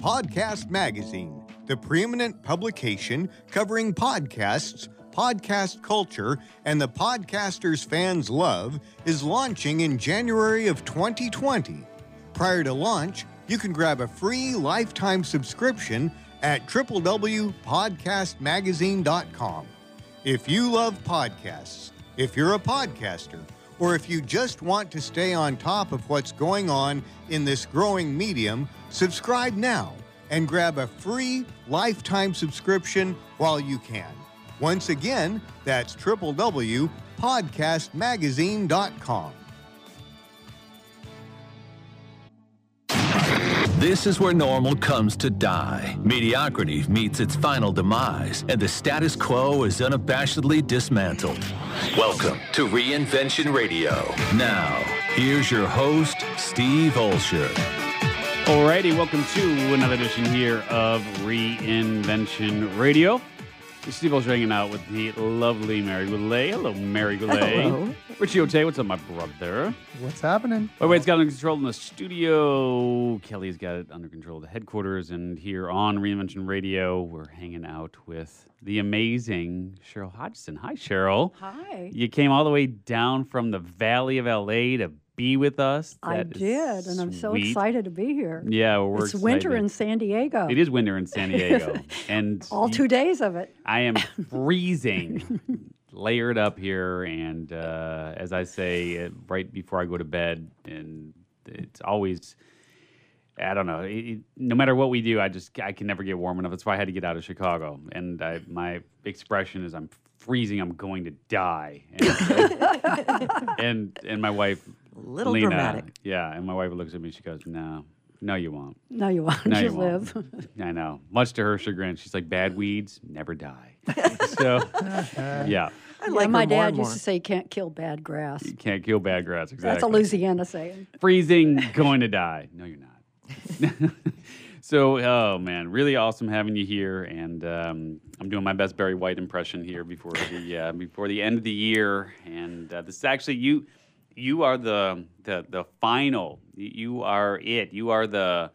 Podcast Magazine, the preeminent publication covering podcasts, podcast culture, and the podcasters fans love, is launching in January of 2020. Prior to launch, you can grab a free lifetime subscription at www.podcastmagazine.com. If you love podcasts, if you're a podcaster, or if you just want to stay on top of what's going on in this growing medium, subscribe now and grab a free lifetime subscription while you can. Once again, that's www.podcastmagazine.com. This is where normal comes to die. Mediocrity meets its final demise, and the status quo is unabashedly dismantled. Welcome to Reinvention Radio. Now, here's your host, Steve Olsher. Alrighty, welcome to another edition here of Reinvention Radio. This is Steve Olsher hanging out with the lovely Mary Goulet. Hello, Mary Goulet. Hello. Richie Ote, what's up, my brother? What's happening? By the way, it's got it under control in the studio. Kelly's got it under control of the headquarters. And here on Reinvention Radio, we're hanging out with the amazing Cheryl Hodgson. Hi, Cheryl. Hi. You came all the way down from the Valley of LA to be with us. I did, and I'm so sweet. excited to be here. Yeah, well, we're it's winter in San Diego. It is winter in San Diego, and All two days of it. I am freezing, layered up here, and uh, as I say, uh, right before I go to bed, and it's always. I don't know. It, it- no matter what we do, I just I can never get warm enough. That's why I had to get out of Chicago. And I, my expression is, "I'm freezing. I'm going to die." And and, and my wife, little Lena, dramatic. yeah, and my wife looks at me. She goes, "No, no, you won't." No, you won't. No, you you won't. live. I know. Much to her chagrin, she's like, bad weeds never die. so, yeah, I Yeah, my dad used to say, "You can't kill bad grass." you can't kill bad grass. Exactly. That's a Louisiana saying. Freezing, going to die. No, you're not. so, oh man, really awesome having you here, and um, I'm doing my best Barry White impression here before the uh, before the end of the year, and uh, this is actually you. You are the the the final. You are it. You are the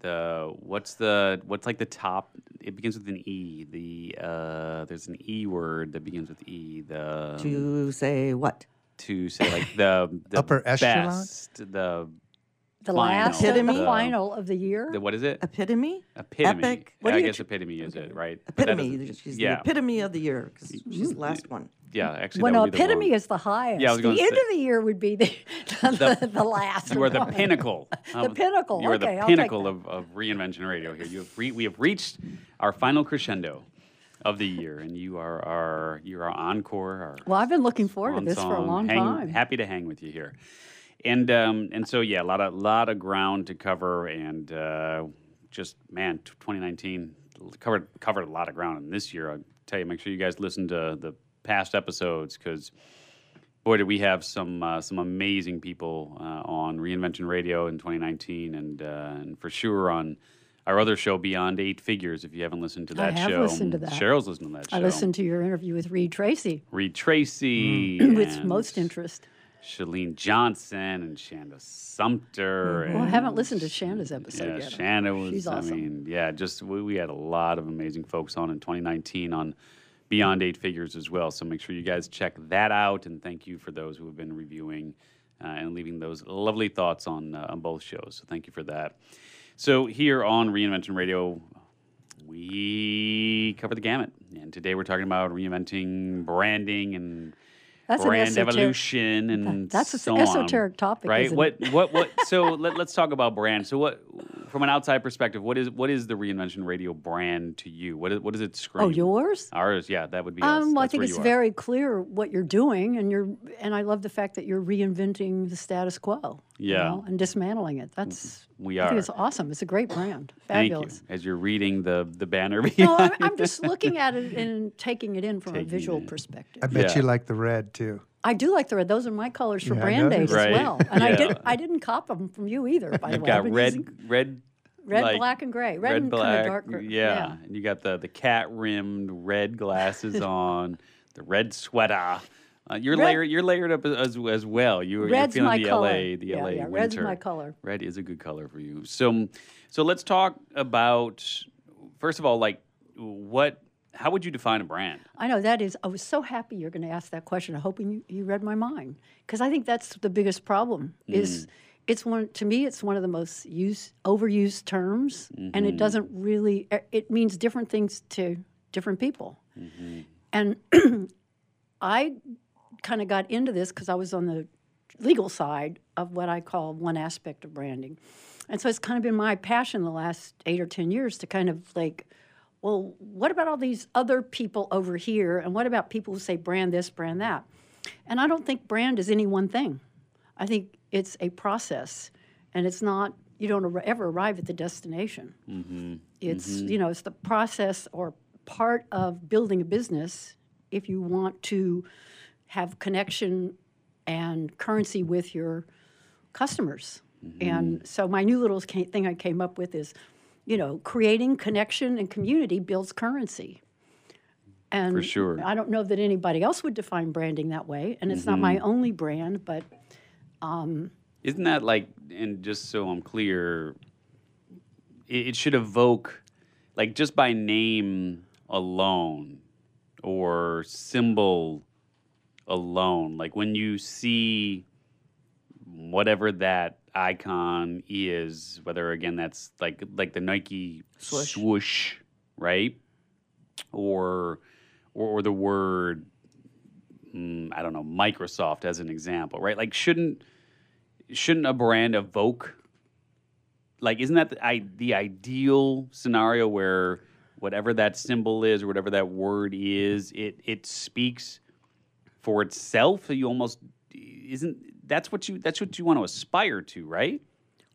the what's the what's like the top it begins with an e the uh there's an e word that begins with e the to say what? to say like the, the Upper echelon? the The Final. last of the final of the year. the what is it Epitome? epitome Epic? What Yeah, do I you guess tr- epitome is it right But that Epitome. doesn't- She's yeah the epitome of the year because she's the last one. yeah actually well, that no, would be the epitome one. is the highest. Yeah, I was the gonna end say- of the year would be the the, the, last. you are the one. pinnacle. The um, pinnacle, You are okay, the I'll take pinnacle that. of, of reinvention radio here. You have re- we have reached our final crescendo of the year, and you are our you are our encore. Our Well, I've been looking forward to swan this for a song. long Hang- time. Happy to hang with you here, and um, and so yeah, a lot of lot of ground to cover, and uh, just man, 2019 covered covered a lot of ground. And this year, I tell you, make sure you guys listen to the past episodes because boy, did we have some uh, some amazing people uh, on Reinvention Radio in 2019, and uh, and for sure on our other show, Beyond Eight Figures. If you haven't listened to that I have show, listened to that. Cheryl's listened to that show. I listened to your interview with Reed Tracy Reed Tracy with most interest. Shalene Johnson and Shanda Sumpter. Well, I haven't listened to Shanda's episode yeah, yet. Shanda was. She's I awesome. mean, yeah, just we, we had a lot of amazing folks on in 2019 on Beyond Eight Figures as well. So make sure you guys check that out, and thank you for those who have been reviewing uh, and leaving those lovely thoughts on uh, on both shows. So thank you for that. So here on Reinvention Radio, we cover the gamut, and today we're talking about reinventing branding and That's an brand esoteric- evolution and That's an so on, esoteric topic, right? what what what? So let, let's talk about brand. So what, from an outside perspective, what is what is the Reinvention Radio brand to you? What is what does it scream? Oh, yours? Ours, yeah, that would be us. Um, well, I think it's very clear what you're doing, and you're, and I love the fact that you're reinventing the status quo. you Yeah. know, and dismantling it. That's We are. I think it's awesome. It's a great brand. Thank you. As you're reading the the banner No. I'm, I'm just looking at it and taking it in from Taking a visual perspective. I bet Yeah. you like the red too. I do like the red. Those are my colors for Yeah, brand days noticed. as well. And I Yeah. did. I didn't cop them from you either. By the way, I've got red using red red, like, black, and gray. Red, red and black, kind of dark. gray. yeah. And you got the the cat rimmed red glasses on, the red sweater. Uh, you're Red- layered. You're layered up as as well. You, you're Red's feeling my the color. LA, the Yeah, LA yeah, winter. red's my color. Red is a good color for you. So, so let's talk about first of all, like what. How would you define a brand? I know that is. I was so happy you're going to ask that question. I'm hoping you, you read my mind because I think that's the biggest problem. Is it's one to me. It's one of the most used, overused terms, and it mm-hmm. doesn't really. e, It means different things to different people. Mm-hmm. And I kind of got into this because I was on the legal side of what I call one aspect of branding. And so it's kind of been my passion the last eight or 10 years to kind of like, well, what about all these other people over here? And what about people who say brand this, brand that? And I don't think brand is any one thing. I think it's a process, and it's not, you don't ever arrive at the destination. Mm-hmm. It's, mm-hmm. you know, it's the process or part of building a business if you want to have connection and currency with your customers. Mm-hmm. And so my new little thing I came up with is, you know, creating connection and community builds currency. And For sure. I don't know that anybody else would define branding that way, and it's not my only brand, but Isn't that like, and just so I'm clear, it, it should evoke, like just by name alone or symbol alone, like when you see whatever that icon is, whether again that's like like the Nike Swoosh. swoosh right? Or, or or the word mm, I don't know Microsoft as an example, right? Like shouldn't shouldn't a brand evoke like isn't that the, I, the ideal scenario where whatever that symbol is or whatever that word is it it speaks for itself you almost isn't that's what you that's what you want to aspire to right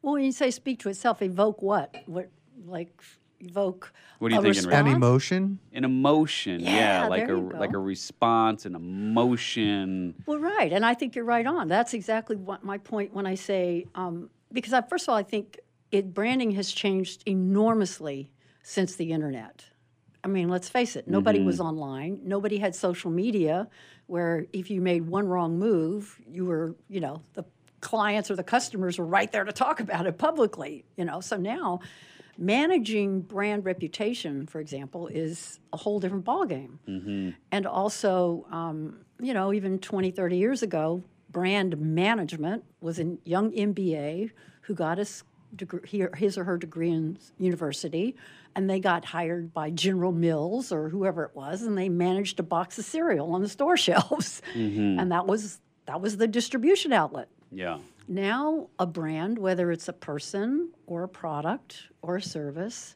well, when you say speak to itself, evoke what? What, like, evoke What are you a thinking, Rick? An response? emotion. an emotion yeah, Yeah, like a there you like a response an emotion Well, right, and I think you're right on. That's exactly what my point when I say um, because I, first of all, I think it branding has changed enormously since the internet. I mean, let's face it, nobody was online. Nobody had social media where if you made one wrong move, you were, you know, the clients or the customers were right there to talk about it publicly, you know. So now managing brand reputation, for example, is a whole different ballgame. And also, um, you know, even 20, 30 years ago, brand management was a young MBA who got his, degree, his or her degree in university, and they got hired by General Mills or whoever it was, and they managed a box of cereal on the store shelves, and that was that was the distribution outlet. yeah Now, a brand, whether it's a person or a product or a service,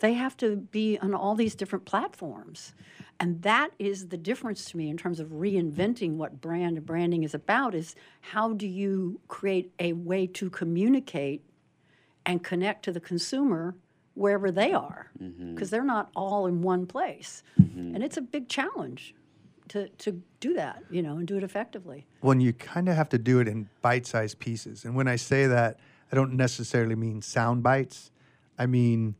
they have to be on all these different platforms. And that is the difference to me in terms of reinventing what brand and branding is about is how do you create a way to communicate and connect to the consumer wherever they are mm-hmm. because they're not all in one place. Mm-hmm. And it's a big challenge to, to do that, you know, and do it effectively. when you kind of have to do it in bite-sized pieces. And when I say that, I don't necessarily mean sound bites. I mean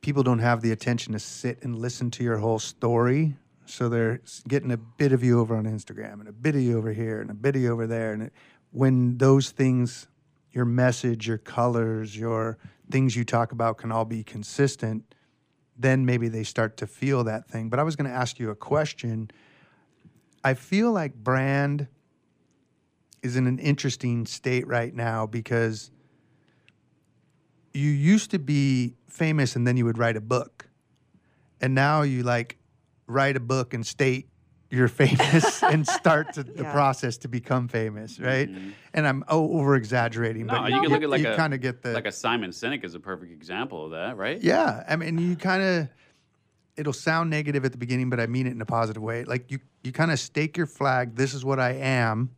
people don't have the attention to sit and listen to your whole story. So they're getting a bit of you over on Instagram and a bit of you over here and a bit of you over there. And it, when those things, your message, your colors, your things you talk about can all be consistent, then maybe they start to feel that thing. But I was going to ask you a question. I feel like brand is in an interesting state right now because you used to be famous and then you would write a book. And now you like write a book and state you're famous and start to, the process to become famous, right? Mm-hmm. And I'm over exaggerating, no but you can look at like you a kind of get the like a simon sinek is a perfect example of that right yeah, I mean, you kind of it'll sound negative at the beginning, but I mean it in a positive way. Like you, you kind of stake your flag. This is what I am,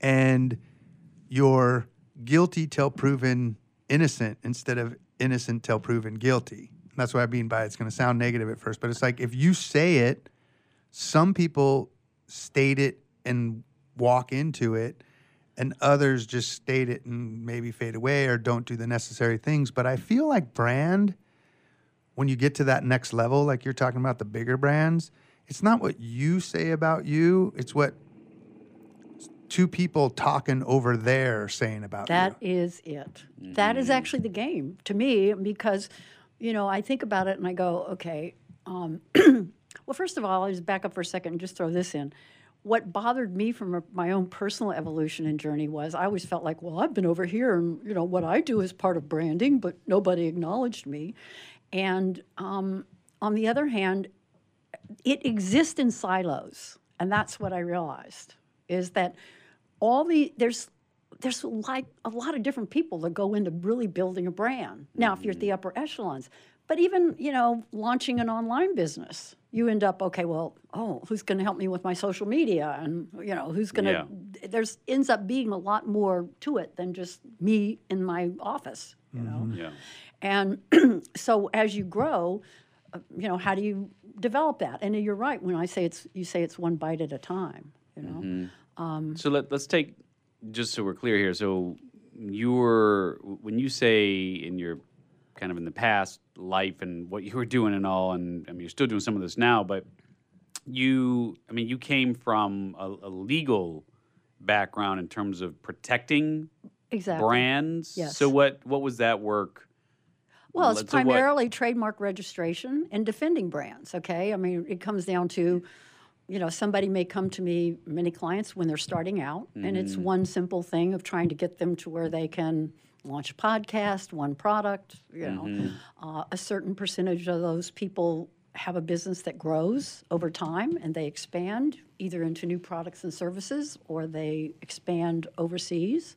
and you're guilty till proven innocent instead of innocent till proven guilty. That's what I mean by it's going to sound negative at first, but it's like if you say it, some people state it and walk into it, and others just state it and maybe fade away or don't do the necessary things. But I feel like brand, when you get to that next level, like you're talking about the bigger brands, it's not what you say about you, it's what two people talking over there saying about That you. is it. That is actually the game to me because, you know, I think about it and I go, okay. Um, well, first of all, I'll just back up for a second and just throw this in. What bothered me from a- my own personal evolution and journey was I always felt like, well, I've been over here and, you know, what I do is part of branding, but nobody acknowledged me. And um, on the other hand, it exists in silos and that's what i realized is that all the there's there's like a lot of different people that go into really building a brand now if you're at the upper echelons but even you know launching an online business you end up okay well oh who's going to help me with my social media and you know who's going to Yeah. there's ends up being a lot more to it than just me in my office you know mm-hmm. Yeah. and so as you grow, uh, you know, how do you develop that? And you're right when I say it's you say it's one bite at a time, you know. Mm-hmm. Um, so let, let's take, just so we're clear here. So you're, when you say in your kind of in the past life and what you were doing and all, and I mean, you're still doing some of this now, but you, I mean, you came from a, a legal background in terms of protecting Exactly. brands. Yes. So what, what was that work? Well, it's So what- primarily trademark registration and defending brands. Okay, I mean, it comes down to, you know, somebody may come to me, many clients when they're starting out, and it's Mm-hmm. one simple thing of trying to get them to where they can launch a podcast, one product. You know, Mm-hmm. uh, a certain percentage of those people have a business that grows over time and they expand either into new products and services or they expand overseas.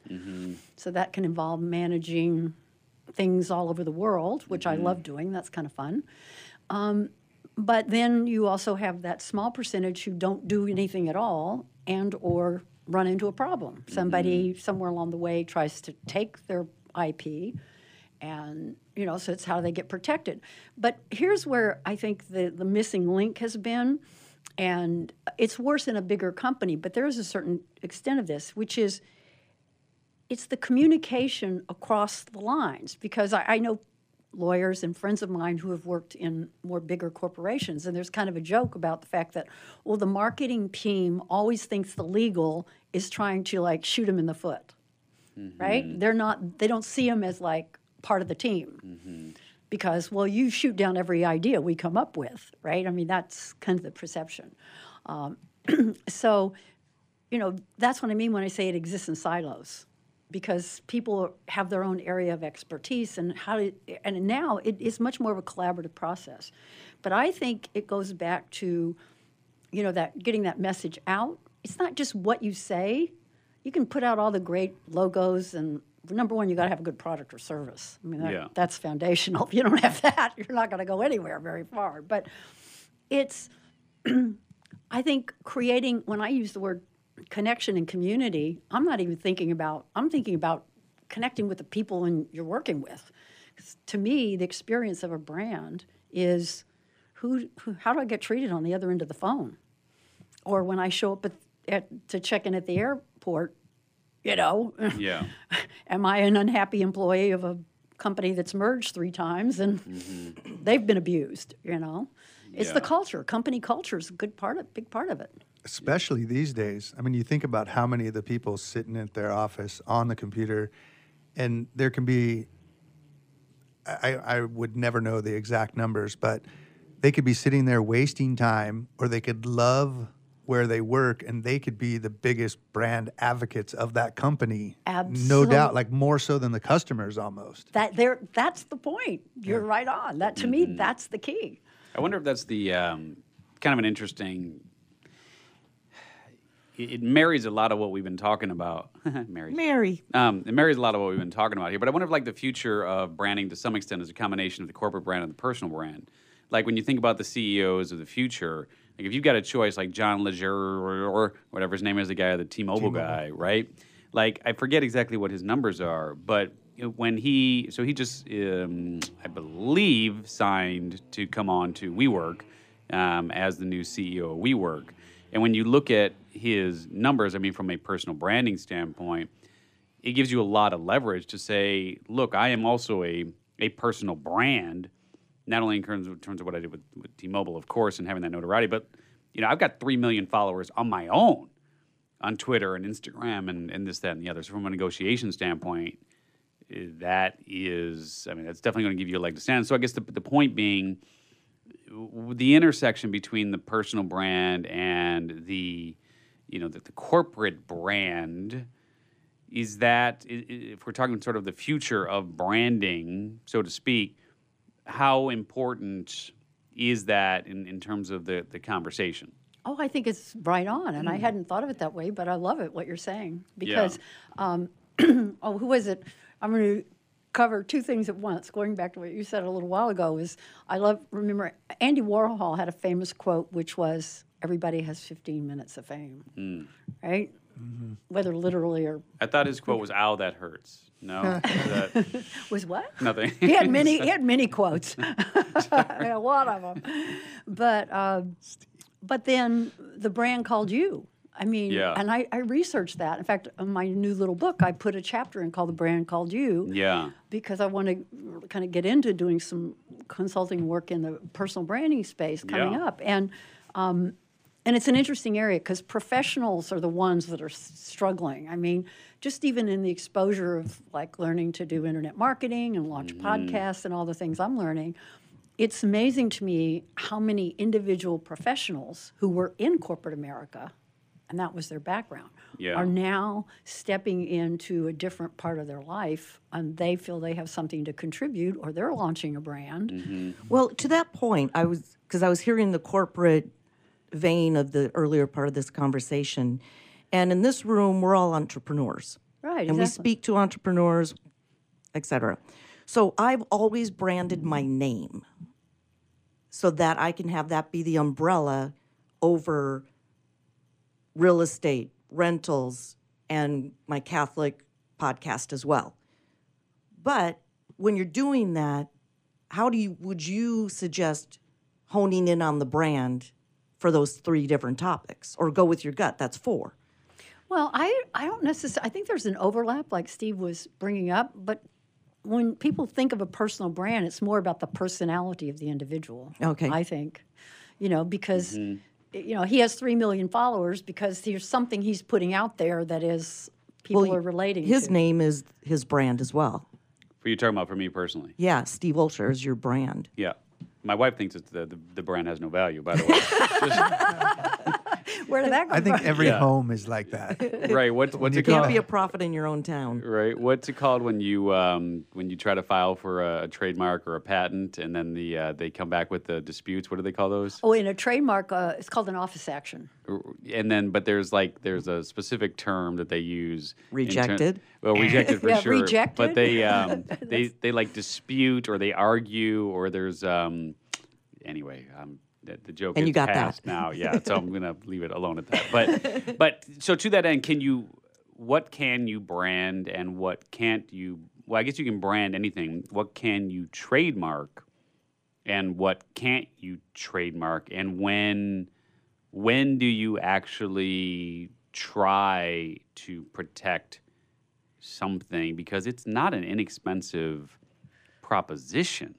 So that can involve managing things all over the world, which I love doing. That's kind of fun. Um, but then you also have that small percentage who don't do anything at all and or run into a problem. Mm-hmm. Somebody somewhere along the way tries to take their IP and you know so it's how they get protected but here's where i think the, the missing link has been and it's worse in a bigger company but there is a certain extent of this which is it's the communication across the lines because I, I know lawyers and friends of mine who have worked in more bigger corporations. And there's kind of a joke about the fact that well the marketing team always thinks the legal is trying to like shoot them in the foot right? They're not they don't see them as like part of the team. Because well you shoot down every idea we come up with right? I mean that's kind of the perception. Um, so you know, that's what I mean when I say it exists in silos, because people have their own area of expertise and how to, and now it is much more of a collaborative process. But I think it goes back to, you know, that getting that message out. It's not just what you say. You can put out all the great logos and number one, you got to have a good product or service. I mean, that, Yeah. that's foundational. If you don't have that, you're not going to go anywhere very far. But it's I think creating, when I use the word connection and community, I'm not even thinking about, I'm thinking about connecting with the people in, you're working with. to me, the experience of a brand is who, who, how do I get treated on the other end of the phone? Or when I show up at, at, to check in at the airport, you know, Yeah. am I an unhappy employee of a company that's merged three times and mm-hmm. they've been abused, you know? It's the culture. Company culture is a good part of, big part of it. Especially these days. I mean, you think about how many of the people sitting at their office on the computer, and there can be, I, I would never know the exact numbers, but they could be sitting there wasting time, or they could love where they work and they could be the biggest brand advocates of that company. No doubt, like more so than the customers almost. That there, that's the point. You're right on. That to me, that's the key. I wonder if that's the um, kind of an interesting. It, marries a lot of what we've been talking about. marries. Mary. Um, it marries a lot of what we've been talking about here. But I wonder if, like, the future of branding to some extent is a combination of the corporate brand and the personal brand. Like, when you think about the CEOs of the future, like, if you've got a choice, like John Legere or, whatever his name is, the guy, the T-Mobile, guy, right? Like, I forget exactly what his numbers are, but when he, so he just, um, I believe, signed to come on to WeWork um, as the new CEO of WeWork. And when you look at his numbers, I mean, from a personal branding standpoint, it gives you a lot of leverage to say, look, I am also a, a personal brand, not only in terms of, in terms of what I did with, with T-Mobile, of course, and having that notoriety, but you know, I've got three million followers on my own on Twitter and Instagram and, and this, that, and the other. So from a negotiation standpoint, eh, that is, I mean, that's definitely going to give you a leg to stand. So I guess the, the point being, the intersection between the personal brand and the, you know, the, the corporate brand is that if we're talking sort of the future of branding, so to speak, how important is that in, in terms of the, the conversation? Oh, I think it's right on, and I hadn't thought of it that way, but I love it what you're saying because, um, oh, who was it? I'm going to cover two things at once. Going back to what you said a little while ago is I love remember Andy Warhol had a famous quote which was everybody has 15 minutes of fame, right? Whether literally or I thought his quote was "Ow, that hurts." No, that, was what? nothing. he had many he had many quotes a lot of them but uh, but then the brand called you i mean Yeah. and I, I researched that in fact in my new little book i put a chapter in called the brand called you yeah, because i want to kind of get into doing some consulting work in the personal branding space coming Yeah. up and um, and it's an interesting area because professionals are the ones that are s- struggling. I mean, just even in the exposure of like learning to do internet marketing and launch mm-hmm. podcasts and all the things I'm learning, it's amazing to me how many individual professionals who were in corporate America, and that was their background, Yeah. are now stepping into a different part of their life and they feel they have something to contribute or they're launching a brand. Mm-hmm. Well, to that point, I was because I was hearing the corporate vein of the earlier part of this conversation, and in this room, we're all entrepreneurs, Right, and we speak to entrepreneurs, et cetera. So I've always branded my name so that I can have that be the umbrella over real estate, rentals, and my Catholic podcast as well. But when you're doing that, how do you would you suggest honing in on the brand for those three different topics or go with your gut? That's four. Well, I, I don't necessarily, I think there's an overlap like Steve was bringing up, but when people think of a personal brand, it's more about the personality of the individual. Okay. I think, you know, because, mm-hmm. you know, he has 3 million followers because there's something he's putting out there that is, people are relating to His to. name is his brand as well. for you talking about for me personally. Yeah, Steve Olsher is your brand. Yeah, my wife thinks it's the, the the brand has no value. By the way, Where did that come I think from? every Yeah. home is like that. right? What's what's you it Can't called? be a prophet in your own town. Right. What's it called when you um, when you try to file for a, a trademark or a patent, and then the uh, they come back with the disputes? What do they call those? Oh, in a trademark, uh, it's called an office action. And then, but there's like there's a specific term that they use. in ter- Rejected? well, rejected for Yeah, sure. rejected. But they um, they they like dispute or they argue or there's um, anyway. Um, the, the joke And is you got that. past now. Yeah. So I'm gonna leave it alone at that. But but so to that end, can you? What can you brand and what can't you? Well, I guess you can brand anything. What can you trademark? and what can't you trademark and when when do you actually try to protect something because it's not an inexpensive proposition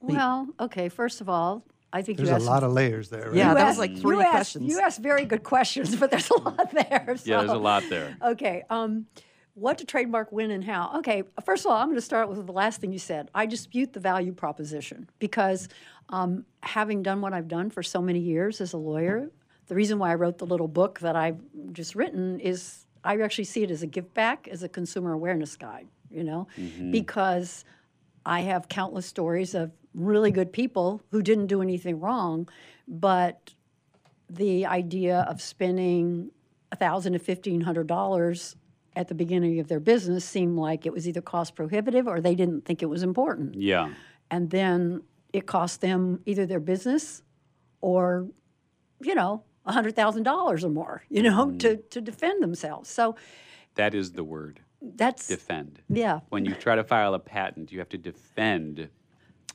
Well, okay, first of all, I think There's you a asked lot of layers there. Right? Yeah, you that was asked- like three you asked- questions. you asked very good questions, but there's a lot there. yeah there's a so- lot there Okay. Um, what to trademark, when, and how? Okay. First of all, I'm going to start with the last thing you said. I dispute the value proposition because um, having done what I've done for so many years as a lawyer, the reason why I wrote the little book that I've just written is I actually see it as a give back, as a consumer awareness guide. You know, because I have countless stories of really good people who didn't do anything wrong, but the idea of spending a thousand to fifteen hundred dollars at the beginning of their business seemed like it was either cost prohibitive or they didn't think it was important. yeah And then it cost them either their business or, you know, a hundred thousand dollars or more, you know, mm. to, to defend themselves. So that is the word that's defend yeah. when you try to file a patent you have to defend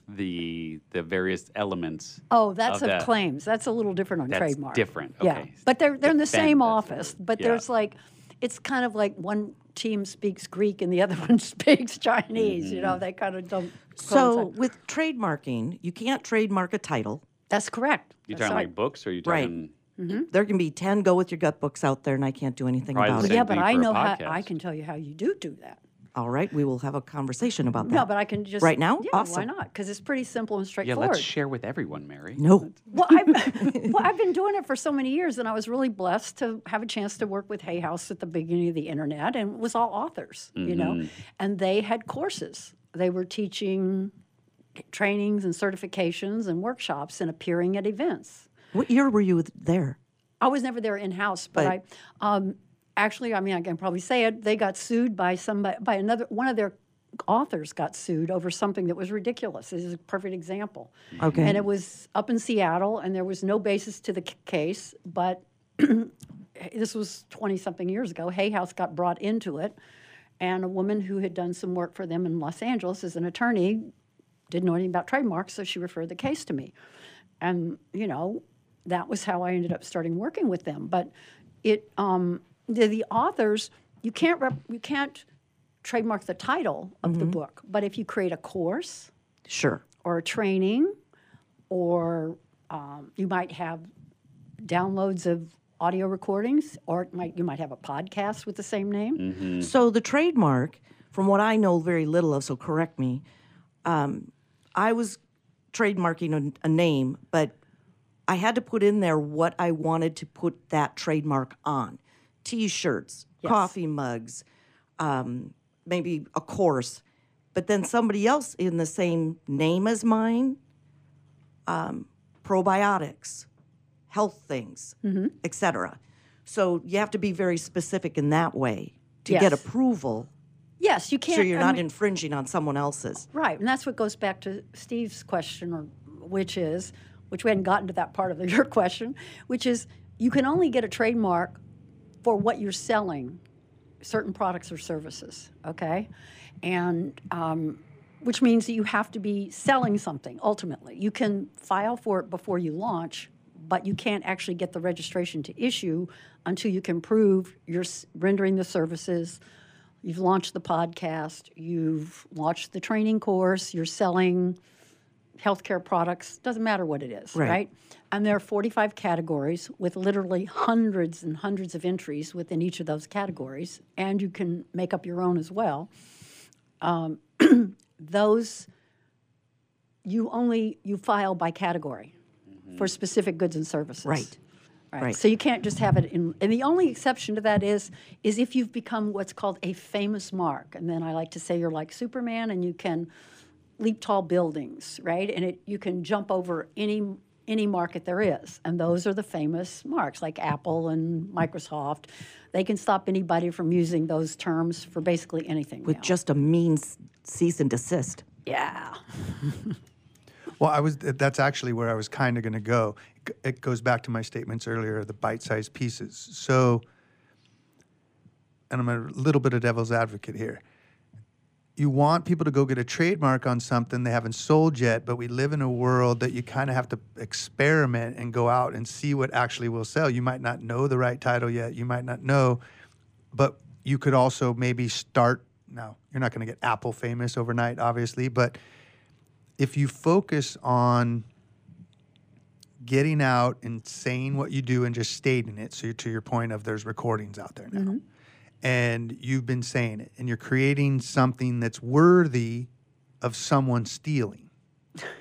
the the various elements Oh, that's of of that. claims. That's a little different on That's trademark. different, Yeah, but they're they're in the Defend, same office. word. But Yeah. there's like, it's kind of like one team speaks Greek and the other one speaks Chinese. You know, mm-hmm. they kind of don't. So coincide. with trademarking, you can't trademark a title. that's correct. you That's talking right. like books or you Right. talking mm-hmm. There can be 10 Go With Your Gut books out there, and I can't do anything Probably about it. yeah, but I know how I can tell you how you do do that. All right, we will have a conversation about that. No, but I can just Right now? Yeah, why not? Because it's pretty simple and Yeah, straightforward. let's share with everyone, Mary. No. Well, I've, well, I've been doing it for so many years, and I was really blessed to have a chance to work with Hay House at the beginning of the internet, and it was all authors, you know, Mm-hmm. and they had courses. They were teaching trainings and certifications and workshops and appearing at events. What year were you there? I was never there in house, but, But- I um, actually, I mean, I can probably say it. They got sued by somebody, by another one of their authors got sued over something that was ridiculous. This is a perfect example. Okay. And it was up in Seattle, and there was no basis to the c- case, but this was 20 something years ago. Hay House got brought into it, and a woman who had done some work for them in Los Angeles as an attorney didn't know anything about trademarks, so she referred the case to me. And, you know, that was how I ended up starting working with them. But it, um, the, the authors, you can't, rep, you can't trademark the title of the book, but if you create a course, Sure. or a training, or um, you might have downloads of audio recordings, or it might, you might have a podcast with the same name. So the trademark, from what I know very little of, so correct me, um, I was trademarking a, a name, but I had to put in there what I wanted to put that trademark on. T-shirts, coffee mugs, um, maybe a course, but then somebody else in the same name as mine, um, probiotics, health things, etc. So you have to be very specific in that way to get approval, Yes, you can't. so you're I not mean- infringing on someone else's. Right, and that's what goes back to Steve's question, or which is, which we hadn't gotten to that part of your question, which is you can only get a trademark for what you're selling, certain products or services. Okay, and um, which means that you have to be selling something ultimately. You can file for it before you launch, but you can't actually get the registration to issue until you can prove you're rendering the services. You've launched the podcast, you've launched the training course, you're selling healthcare products, doesn't matter what it is, Right. right? And there are 45 categories with literally hundreds and hundreds of entries within each of those categories, and you can make up your own as well. Um, those you only you file by category for specific goods and services. Right. Right. Right. So you can't just have it in, and the only exception to that is, is if you've become what's called a famous mark, and then I like to say you're like Superman, and you can leap tall buildings, right? And it you can jump over any any market there is, and those are the famous marks like Apple and Microsoft. They can stop anybody from using those terms for basically anything. with now. just a means cease and desist. yeah, Well, I was. That's actually where I was kind of going to go. It goes back to my statements earlier the bite-sized pieces. So, and I'm a little bit of devil's advocate here. You want people to go get a trademark on something they haven't sold yet, but we live in a world that you kind of have to experiment and go out and see what actually will sell. You might not know the right title yet. You might not know, but you could also maybe start. Now, you're not going to get Apple famous overnight, obviously, but if you focus on getting out and saying what you do and just stating it, so to your point of there's recordings out there now, mm-hmm. And you've been saying it, and you're creating something that's worthy of someone stealing.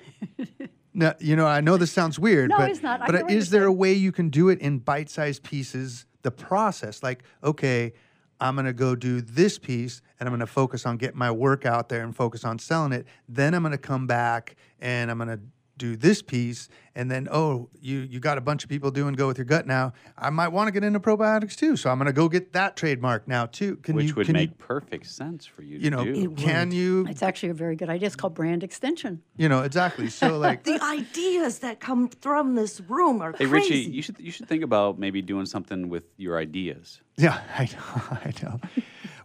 now, you know, I know this sounds weird, No, but it's not. I but is there a way you can do it in bite-sized pieces? The process, like, okay, I'm going to go do this piece and I'm going to focus on getting my work out there and focus on selling it. Then I'm going to come back and I'm going to do this piece and then oh you you got a bunch of people doing go with your gut now i might want to get into probiotics too so i'm going to go get that trademark now too can Which you would can make you, perfect sense for you to you know do. can you it's actually a very good idea. It's called brand extension. you know exactly so like The ideas that come from this room are Hey crazy. Richie, you should you should think about maybe doing something with your ideas. Yeah, I know. I know.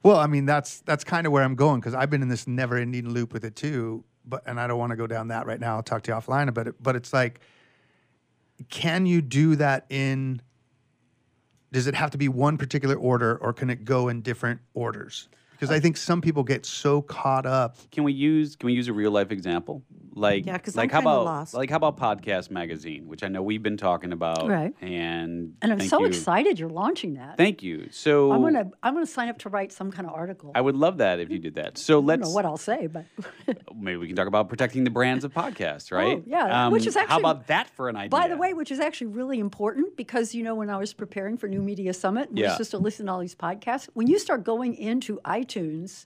Well, I mean, that's that's kind of where I'm going because I've been in this never-ending loop with it too. But and I don't want to go down that right now. I'll talk to you offline about it. But it's like, can you do that in? Does it have to be one particular order, or can it go in different orders? Because I uh, think some people get so caught up. Can we use can we use a real life example? Like, Yeah, 'cause like I'm how about lost. like how about podcast magazine, which I know we've been talking about, Right. And And I'm so you. excited you're launching that. Thank you. So I'm gonna I'm gonna sign up to write some kind of article. I would love that if you did that. So I don't let's know what I'll say, but maybe we can talk about protecting the brands of podcasts, oh, right? Oh, yeah, which um, is actually how about that for an idea? by the way, which is actually really important because you know when I was preparing for New Media Summit, and we Yeah. were supposed to listen to all these podcasts. When you start going into iTunes,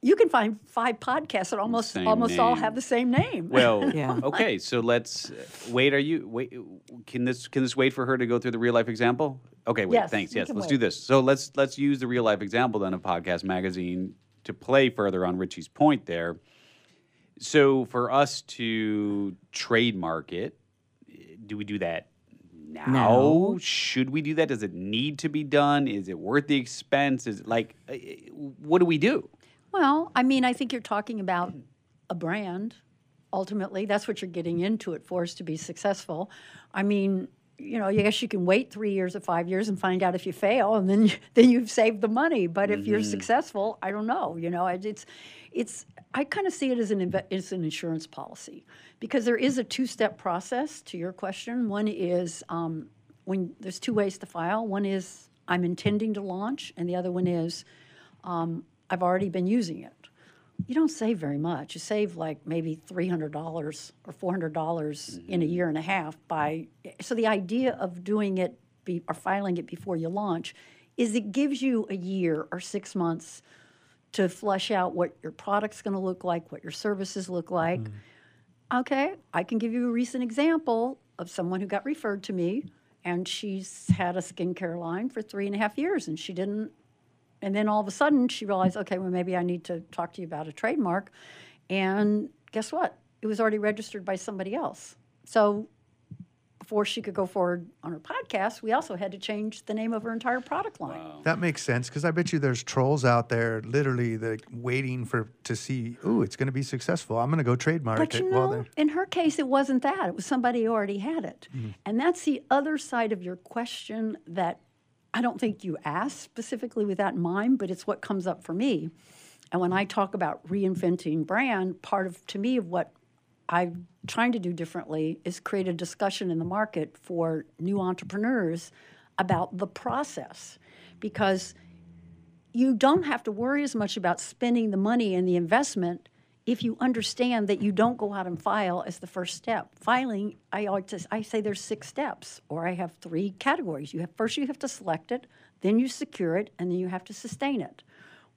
you can find five podcasts that almost Same almost all have the same name. Well, Yeah. okay, so let's wait. Are you wait? Can this can this wait for her to go through the real life example? Okay, wait. Yes, thanks. Yes, let's wait. do this. So let's let's use the real life example then of podcast magazine to play further on Richie's point there. So for us to trademark it, do we do that now? No. Should we do that? Does it need to be done? Is it worth the expense? Is it like uh, what do we do? Well, I mean, I think you're talking about a brand. Ultimately, that's what you're getting into it for is to be successful. I mean, you know, I guess you can wait three years or five years and find out if you fail, and then you, then you've saved the money. But if you're successful, I don't know. You know, it- it's it's. I kind of see it as an as an insurance policy because there is a two-step process to your question. One is um, when there's two ways to file. One is I'm intending to launch, and the other one is um, I've already been using it. You don't save very much. You save like maybe $300 or $400 in a mm-hmm. year and a half by. Mm-hmm. So the idea of doing it be, or filing it before you launch is it gives you a year or six months to flush out what your product's going to look like, what your services look like. Mm-hmm. Okay, I can give you a recent example of someone who got referred to me, and she's had a skincare line for three and a half years, and she didn't. And then all of a sudden, she realized, okay, well, maybe I need to talk to you about a trademark. And guess what? It was already registered by somebody else. So before she could go forward on her podcast, we also had to change the name of her entire product line. That makes sense because I bet you there's trolls out there literally that waiting for to see. Ooh, it's going to be successful. I'm going to go trademark But it. you while know, they're in her case, it wasn't that. It was somebody who already had it. Mm-hmm. And that's the other side of your question that I don't think you asked specifically with that in mind, but it's what comes up for me. And when I talk about reinventing brand, part of, to me, of what I'm trying to do differently is create a discussion in the market for new entrepreneurs about the process. Because you don't have to worry as much about spending the money and the investment if you understand that you don't go out and file as the first step. Filing, I like to, I say there's six steps, or I have three categories. You have first you have to select it, then you secure it, and then you have to sustain it.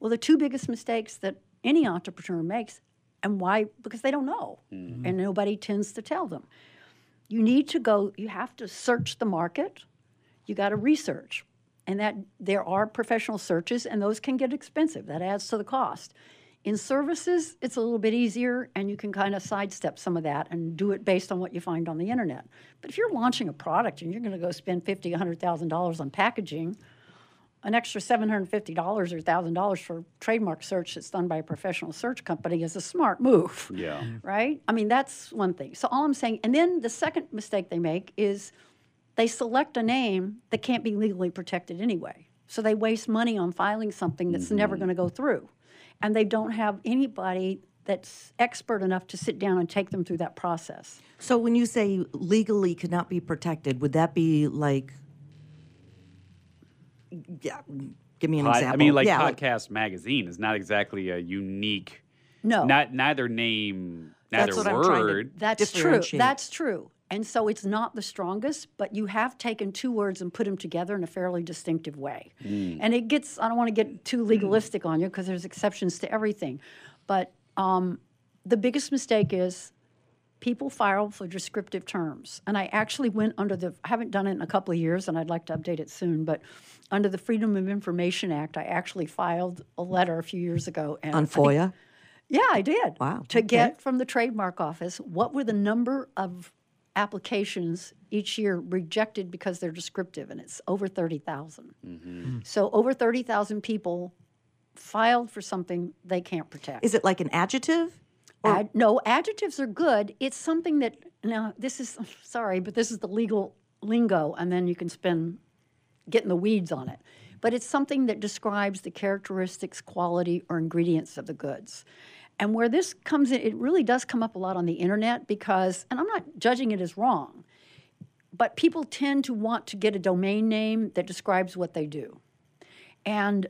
Well, the two biggest mistakes that any entrepreneur makes, and why? Because they don't know, mm-hmm. and nobody tends to tell them. You need to go. You have to search the market. You got to research, and that there are professional searches, and those can get expensive. That adds to the cost. In services, it's a little bit easier, and you can kind of sidestep some of that and do it based on what you find on the internet. But if you're launching a product and you're going to go spend fifty, hundred thousand dollars on packaging, an extra seven hundred fifty dollars or thousand dollars for trademark search that's done by a professional search company is a smart move. Yeah. Right? I mean, that's one thing. So all I'm saying, and then the second mistake they make is they select a name that can't be legally protected anyway. So they waste money on filing something that's never mm-hmm. going to go through. And they don't have anybody that's expert enough to sit down and take them through that process. So when you say legally could not be protected, would that be like? Yeah, give me an Pod- example. I mean, like yeah, podcast magazine is not exactly a unique. No. Not neither name, neither That's what I'm trying to- word. That's true. That's true. And so it's not the strongest, but you have taken two words and put them together in a fairly distinctive way. And it gets, I don't want to get too legalistic on you because there's exceptions to everything. But um, the biggest mistake is people file for descriptive terms. And I actually went under the, I haven't done it in a couple of years and I'd like to update it soon, but under the Freedom of Information Act, I actually filed a letter a few years ago. And on I think- FOIA. yeah, I did. Wow, To okay. get from the trademark office what were the number of applications each year rejected because they're descriptive, and it's over 30,000. Mm-hmm. So over 30,000 people filed for something they can't protect. Is it like an adjective? Ad, no, adjectives are good. It's something that, now, this is, sorry, but this is the legal lingo, and then you can spend, get in the weeds on it. But it's something that describes the characteristics, quality, or ingredients of the goods. And where this comes in, it really does come up a lot on the internet because, and I'm not judging it as wrong, but people tend to want to get a domain name that describes what they do. And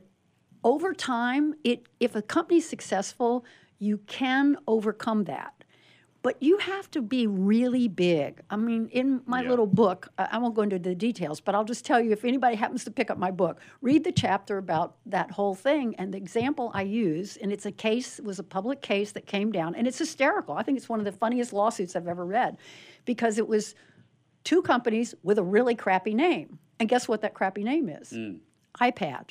over time, it if a company's successful, you can overcome that. But you have to be really big. I mean, in my Yeah. little book, I I won't go into the details, but I'll just tell you if anybody happens to pick up my book, read the chapter about that whole thing. And the example I use, and it's a case, it was a public case that came down, and it's hysterical. I think it's one of the funniest lawsuits I've ever read because it was two companies with a really crappy name. And guess what that crappy name is? iPad.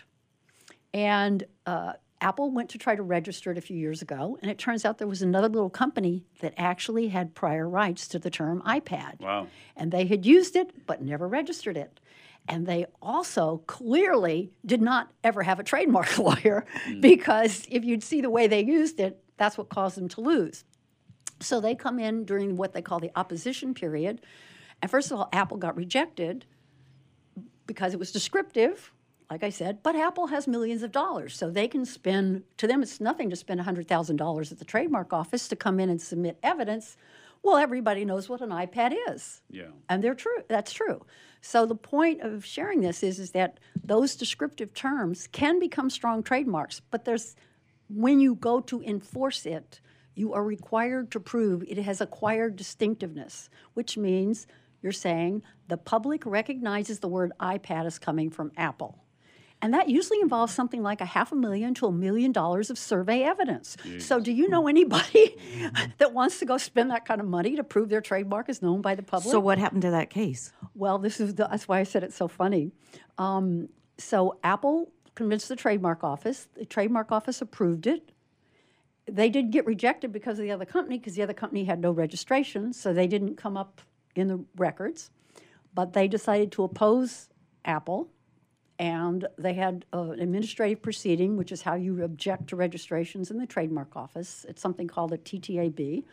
And uh, Apple went to try to register it a few years ago, and it turns out there was another little company that actually had prior rights to the term iPad. Wow. And they had used it, but never registered it. And they also clearly did not ever have a trademark lawyer hmm. because if you'd see the way they used it, that's what caused them to lose. So they come in during what they call the opposition period. And first of all, Apple got rejected because it was descriptive, like I said, but Apple has millions of dollars. So they can spend, to them, it's nothing to spend $100,000 at the trademark office to come in and submit evidence. Well, everybody knows what an iPad is. Yeah. And they're true. That's true. So the point of sharing this is, is that those descriptive terms can become strong trademarks, but there's when you go to enforce it, you are required to prove it has acquired distinctiveness, which means you're saying the public recognizes the word iPad as coming from Apple. And that usually involves something like a half a million to a million dollars of survey evidence. So, do you know anybody that wants to go spend that kind of money to prove their trademark is known by the public? So what happened to that case? Well, this is the, that's why I said it's so funny. Um, so Apple convinced the trademark office. The trademark office approved it. They did get rejected because of the other company, because the other company had no registration, so they didn't come up in the records. But they decided to oppose Apple, and they had uh, an administrative proceeding, which is how you object to registrations in the trademark office. It's something called a TTAB,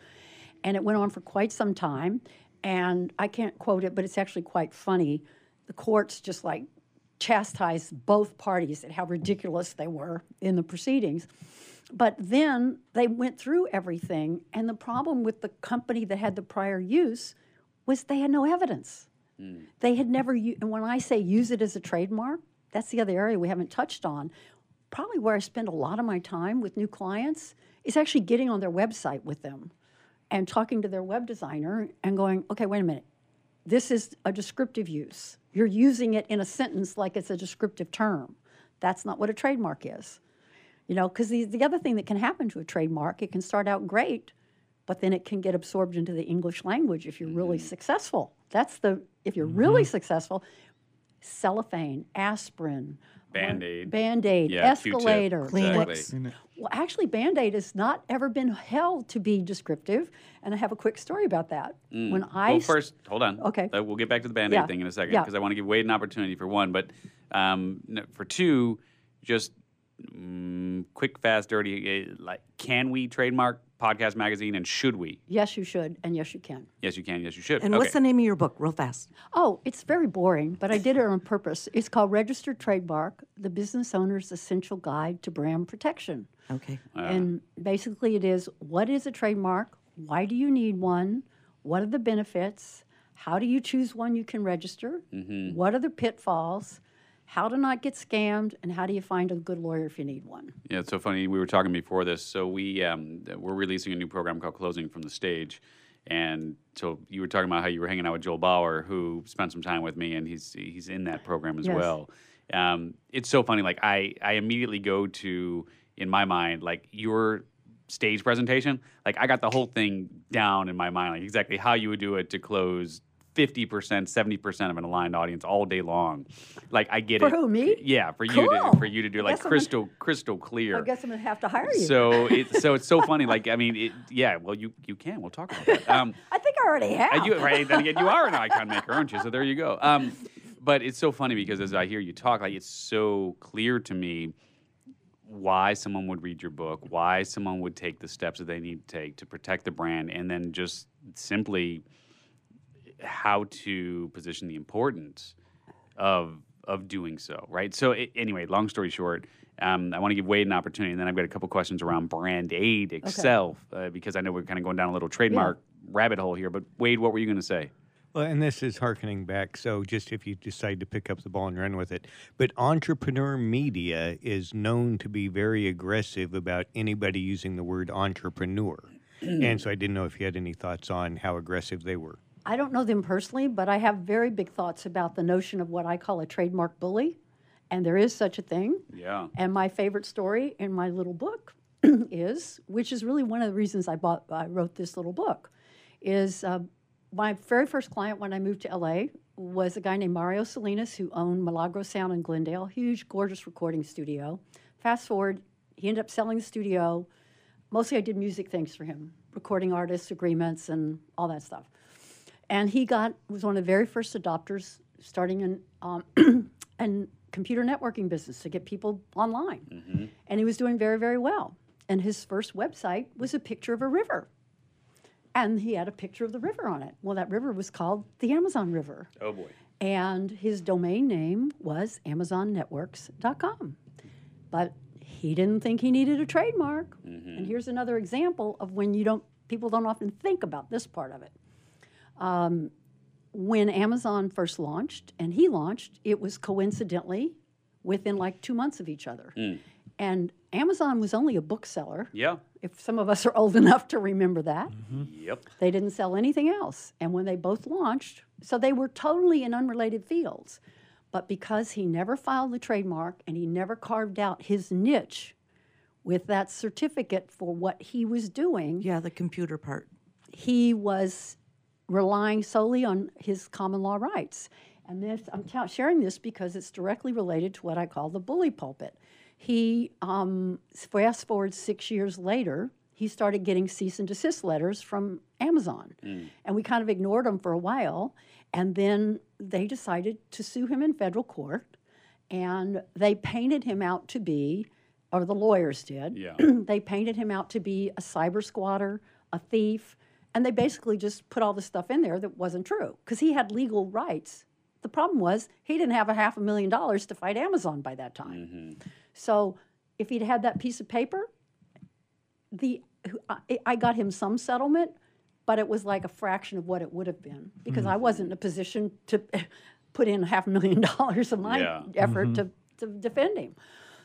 and it went on for quite some time. And I can't quote it, but it's actually quite funny. The courts just like chastised both parties at how ridiculous they were in the proceedings. But then they went through everything, and the problem with the company that had the prior use was they had no evidence. They had never, and when I say use it as a trademark, that's the other area we haven't touched on. Probably where I spend a lot of my time with new clients is actually getting on their website with them and talking to their web designer and going, okay, wait a minute. This is a descriptive use. You're using it in a sentence like it's a descriptive term. That's not what a trademark is. You know, because the, the other thing that can happen to a trademark, it can start out great, but then it can get absorbed into the English language if you're really mm-hmm. successful. That's the, if you're mm-hmm. really successful, cellophane, aspirin, Band-Aid. Band Aid, Yeah, escalator, Kleenex. Vicks. Well, actually, Band Aid has not ever been held to be descriptive, and I have a quick story about that. When I Well, first, hold on. Okay. Uh, we'll get back to the band aid Yeah. thing in a second Yeah. because I want to give Wade an opportunity for one. But um, for two, just mm, quick, fast, dirty. Uh, like, can we trademark Podcast Magazine and should we? yes, you should, and yes, you can. Yes, you can. Yes, you should. And okay. what's the name of your book, real fast? Oh, it's very boring, but I did it on purpose. It's called Registered Trademark: The Business Owner's Essential Guide to Brand Protection. Okay. And basically, it is what is a trademark? Why do you need one? What are the benefits? How do you choose one you can register? Mm-hmm. What are the pitfalls? How to not get scammed? And how do you find a good lawyer if you need one? Yeah, it's so funny. We were talking before this. So we um, we're releasing a new program called Closing from the Stage, and so you were talking about how you were hanging out with Joel Bauer, who spent some time with me, and he's he's in that program as Yes. well. Um, it's so funny. Like I I immediately go to in my mind like your stage presentation. Like I got the whole thing down in my mind, like exactly how you would do it to close. 50%, 70% of an aligned audience all day long. Like I get For it. For who, me? Yeah, for you to for you to do like I'm gonna- crystal crystal clear. I guess I'm gonna have to hire you. So it's so it's so funny. Like I mean, it, yeah. Well, you you can. We'll talk about that. Um, I think I already have. you, right? Then again, you are an icon maker, aren't you? So there you go. Um, but it's so funny because as I hear you talk, like it's so clear to me why someone would read your book, why someone would take the steps that they need to take to protect the brand, and then just simply how to position the importance of of doing so, right? So it, anyway, long story short, Um, I want to give Wade an opportunity, and then I've got a couple questions around Brand Aid itself, uh, because I know we're kind of going down a little trademark rabbit hole here. But Wade, what were you going to say? Well, and this is harkening back. So, just if you decide to pick up the ball and run with it, but entrepreneur media is known to be very aggressive about anybody using the word entrepreneur. and so, I didn't know if you had any thoughts on how aggressive they were. I don't know them personally, but I have very big thoughts about the notion of what I call a trademark bully. And there is such a thing. Yeah. And my favorite story in my little book is, which is really one of the reasons I bought, I wrote this little book, is uh, my very first client when I moved to LA was a guy named Mario Salinas who owned Milagro Sound in Glendale, huge, gorgeous recording studio. Fast forward, he ended up selling the studio. Mostly I did music things for him, recording artists, agreements, and all that stuff. And he got was one of the very first adopters, starting in um, and computer networking business to get people online. And he was doing very, very well. And his first website was a picture of a river. And he had a picture of the river on it. Well, that river was called the Amazon River. Oh boy. And his domain name was AmazonNetworks.com. But he didn't think he needed a trademark. And here's another example of when you don't, people don't often think about this part of it. Um, when Amazon first launched and he launched, it was coincidentally within like two months of each other. And Amazon was only a bookseller. Yeah. If some of us are old enough to remember that, Yep. they didn't sell anything else. And when they both launched, so they were totally in unrelated fields. But because he never filed the trademark and he never carved out his niche with that certificate for what he was doing, Yeah, the computer part. he was relying solely on his common law rights. And this, I'm sharing this because it's directly related to what I call the bully pulpit. He, um, fast forward six years later, he started getting cease and desist letters from Amazon. And we kind of ignored them for a while. And then they decided to sue him in federal court. And they painted him out to be, or the lawyers did, Yeah. they painted him out to be a cyber squatter, a thief, and they basically just put all the stuff in there that wasn't true because he had legal rights. The problem was he didn't have a half a million dollars to fight Amazon by that time. Mm-hmm. So if he'd had that piece of paper, the I, I got him some settlement, but it was like a fraction of what it would have been because I wasn't in a position to put in half a million dollars of my Yeah. effort mm-hmm. to, to defend him.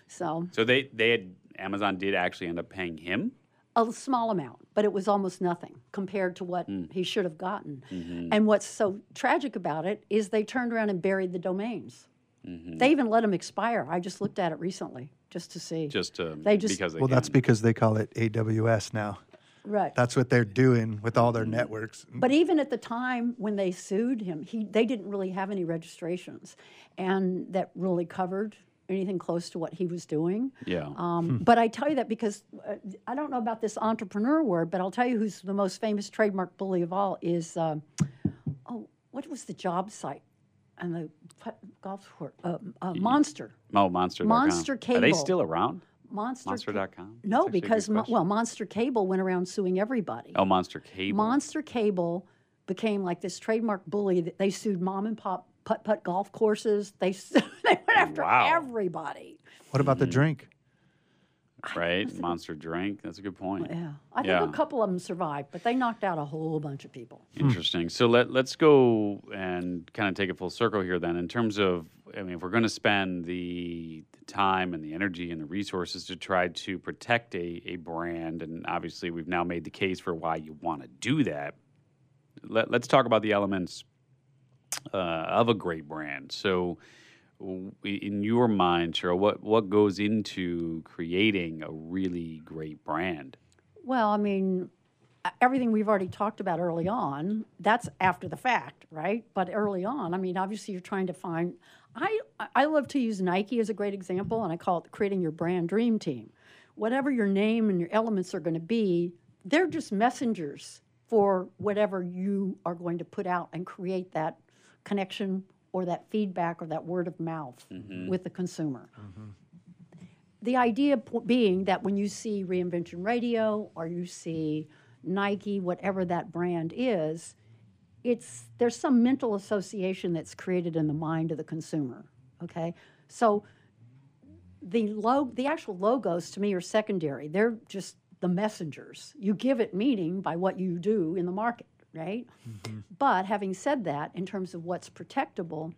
So So they they had Amazon did actually end up paying him. A small amount, but it was almost nothing compared to what mm. he should have gotten. Mm-hmm. And what's so tragic about it is they turned around and buried the domains. Mm-hmm. They even let them expire. I just looked at it recently just to see. Just to, They just- because they Well, that's because they call it AWS now. right. That's what they're doing with all their networks. But even at the time when they sued him, he they didn't really have any registrations, and that really covered anything close to what he was doing. yeah. Um, But I tell you that because uh, I don't know about this entrepreneur word, but I'll tell you who's the most famous trademark bully of all is, uh, oh, what was the job site and the pu- golf court? Uh, uh, Monster. oh, Monster. Monster Cable. Are they still around? Monster. Ca- Monster.com? That's No, actually a good because Mo- question. well, Monster Cable went around suing everybody. Oh, Monster Cable. Monster Cable became like this trademark bully that they sued mom and pop putt putt golf courses. They they went oh, after Wow. everybody. What about the hmm. drink? right? Monster Drink. That's a good point. Yeah, I think Yeah. a couple of them survived, but they knocked out a whole bunch of people. Hmm. Interesting. So let let's go and kind of take a full circle here then in terms of I mean if we're going to spend the, the time and the energy and the resources to try to protect a, a brand and obviously we've now made the case for why you want to do that. Let, let's talk about the elements uh, of a great brand. So in your mind, Cheryl, what what goes into creating a really great brand? Well, I mean, everything we've already talked about early on, that's after the fact, right? But early on, I mean, obviously you're trying to find. I I love to use Nike as a great example, and I call it creating your brand dream team. Whatever your name and your elements are going to be, they're just messengers for whatever you are going to put out and create that connection or that feedback or that word of mouth mm-hmm. with the consumer. Mm-hmm. The idea po- being that when you see Reinvention Radio or you see Nike, whatever that brand is, it's there's some mental association that's created in the mind of the consumer. Okay, so the lo- the actual logos to me are secondary. They're just the messengers. You give it meaning by what you do in the market, right? But having said that, in terms of what's protectable,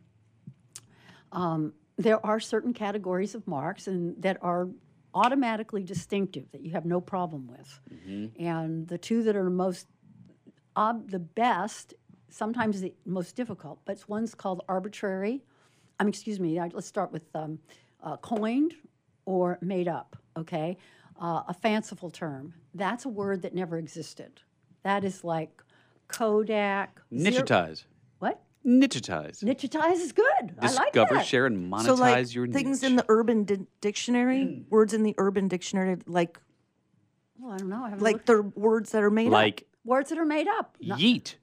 um, there are certain categories of marks and that are automatically distinctive that you have no problem with. And the two that are most ob- the best, sometimes the most difficult, but it's one's called arbitrary. Um, excuse me. I- Let's start with um, uh, coined or made up. Okay, uh, a fanciful term. That's a word that never existed. That is like Kodak. zero- Nichetize. What? Nichetize. Nichetize is good. I like Discover, share, and monetize So like your things niche. in the Urban Di- Dictionary, hmm. words in the Urban Dictionary, like Well, I don't know. I haven't like the words that are made up. like words that are made up. Yeet.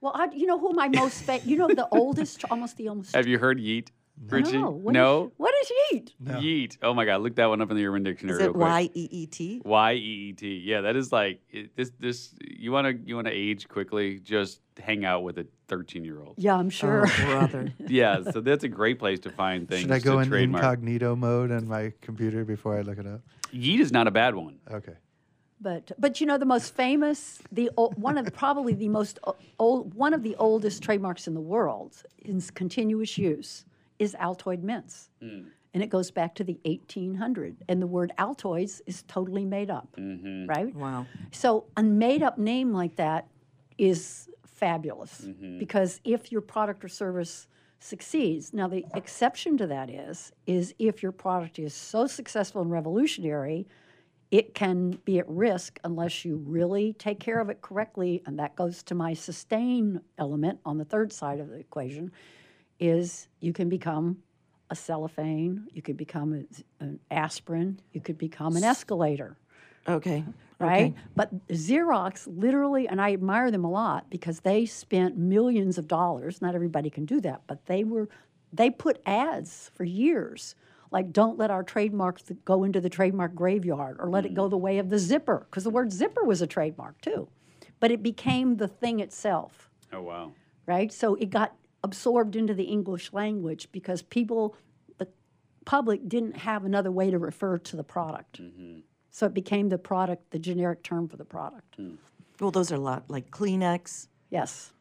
well, I, you know who my most fa- you know the oldest, almost the oldest. Have you heard yeet, Richie? no. What no? what is yeet? Yeet. Oh my God! Look that one up in the Urban Dictionary. Is it. Y E E T? Y E E T. Yeah, that is like it, this. This you want to you want to age quickly? Just hang out with a thirteen year old. Yeah, I'm oh, sure. Oh, brother. Yeah, so that's a great place to find things. Should I go to in trademark. incognito mode on my computer before I look it up? Yeet is not a bad one. Okay. But but you know the most famous, the one of probably the most old, one of the oldest trademarks in the world in s- continuous use is Altoid mints, mm. and it goes back to the 1800. And the word Altoids is totally made up, mm-hmm. right? Wow. So a made up name like that is fabulous mm-hmm. because if your product or service succeeds, now the exception to that is is if your product is so successful and revolutionary, it can be at risk unless you really take care of it correctly, and that goes to my sustain element on the third side of the equation. Is you can become a cellophane, you could become a- an aspirin, you could become an escalator Okay. right? But Xerox literally, and I admire them a lot because they spent millions of dollars. Not everybody can do that, but they were they put ads for years, like "Don't let our trademark th- go into the trademark graveyard," or "Let it go mm. the way of the zipper," because the word zipper was a trademark too, but it became the thing itself Oh wow. right? So it got absorbed into the English language because people, the public, didn't have another way to refer to the product. Mm-hmm. So it became the product, the generic term for the product. Hmm. Well, those are a lot like Kleenex, Yes.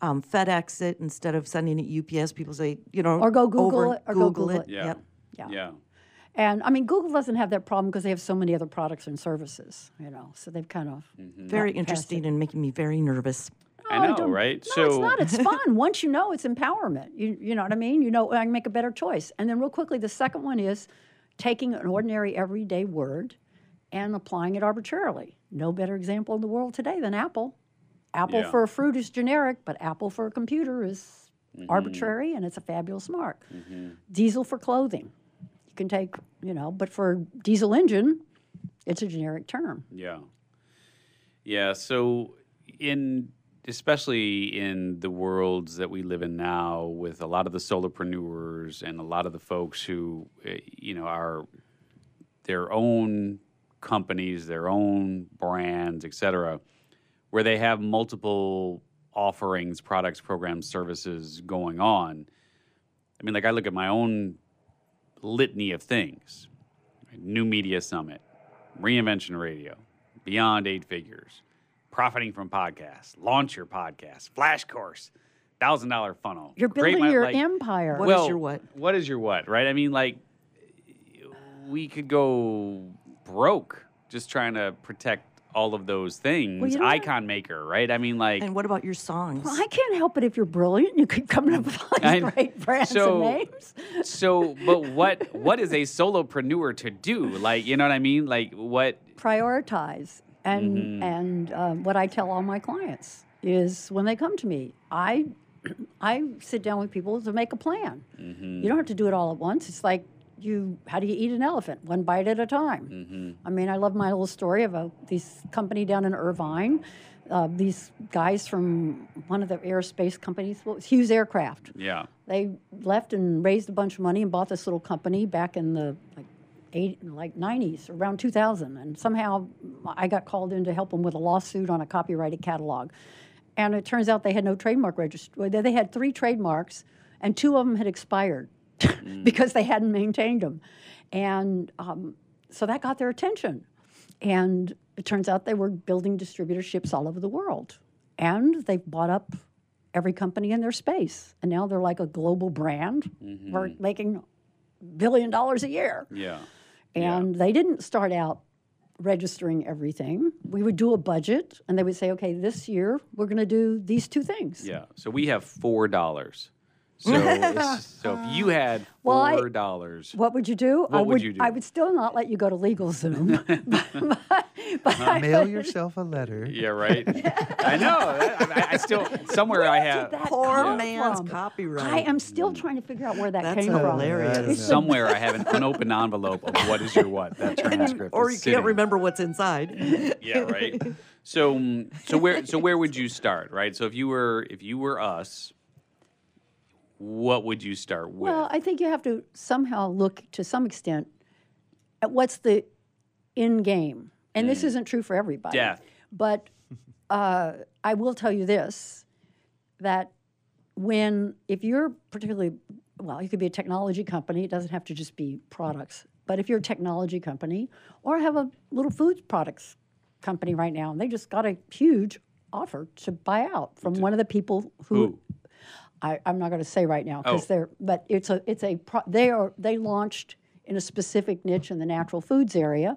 um, FedEx it instead of sending it UPS. People say, you know, Or go Google over- it, or go Google it. Yeah. Yep. Yeah. Yeah. And I mean, Google doesn't have that problem because they have so many other products and services, you know. So they've kind of mm-hmm. Very interesting and making me very nervous. I know, don't- right? No, so it's not. It's fun. Once you know, it's empowerment. You, you know what I mean? You know, I can make a better choice. And then, real quickly, the second one is taking an ordinary, everyday word and applying it arbitrarily. No better example in the world today than Apple. Apple Yeah. for a fruit is generic, but Apple for a computer is Mm-hmm. arbitrary and it's a fabulous mark. Diesel for clothing. You can take, you know, but for diesel engine, it's a generic term. Yeah. Yeah. So, in especially in the worlds that we live in now, with a lot of the solopreneurs and a lot of the folks who, eh, you know, are their own companies, their own brands, et cetera, where they have multiple offerings, products, programs, services going on. I mean, like I look at my own litany of things New Media Summit, Reinvention Radio, Beyond Eight Figures, Profiting from Podcasts, Launch Your Podcast, Flash Course, Thousand Dollar Funnel. You're building My- your like- empire. What is well, your what? What is your what, right? I mean, like, we could go broke just trying to protect all of those things. you know what? Icon maker, right? I mean, like, And what about your songs? Well, I can't help it if you're brilliant. You keep coming up with all I- these great brands so- and names. so, but what what is a solopreneur to do? Like, you know what I mean? Like, what? Prioritize. And Mm-hmm. and um, what I tell all my clients is when they come to me, I I sit down with people to make a plan. Mm-hmm. You don't have to do it all at once. It's like you how do you eat an elephant one bite at a time Mm-hmm. i mean i love my little story of a this company down in irvine uh, these guys from one of the aerospace companies well, hughes aircraft Yeah. they left and raised a bunch of money and bought this little company back in the like eight like 90s around 2000 and somehow i got called in to help them with a lawsuit on a copyrighted catalog and it turns out they had no trademark register they had three trademarks and two of them had expired because they hadn't maintained them. And um, so that got their attention. And it turns out they were building distributorships all over the world. And they've bought up every company in their space. And now they're like a global brand. We're making billion dollars a year. Yeah. And they didn't start out registering everything. We would do a budget and they would say, okay, this year we're going to do these two things. Yeah. So we have four dollars. So, so if you had Well, four dollars, What would you do? I What would you do? I would still not let you go to LegalZoom. but but I Mail yourself a letter. yeah, right. I know. I, I still somewhere I have that Poor come man's from? copyright. I am still trying to figure out where that That's came from. hilarious. I don't somewhere I have an unopened envelope of what is your what that transcript. or you sitting. can't remember what's inside. Yeah, right. So, mm, so where, so where would you start, right? So if you were, if you were us, what would you start with? Well, I think you have to somehow look to some extent at what's the end game. And this isn't true for everybody. Mm. Death. But uh, I will tell you this that when, if you're particularly, well, you could be a technology company, it doesn't have to just be products. But if you're a technology company or have a little food products company right now, and they just got a huge offer to buy out from one of the people who Who? I, I'm not going to say right now because Oh. they're, but it's a, it's a, pro, they are, they launched in a specific niche in the natural foods area,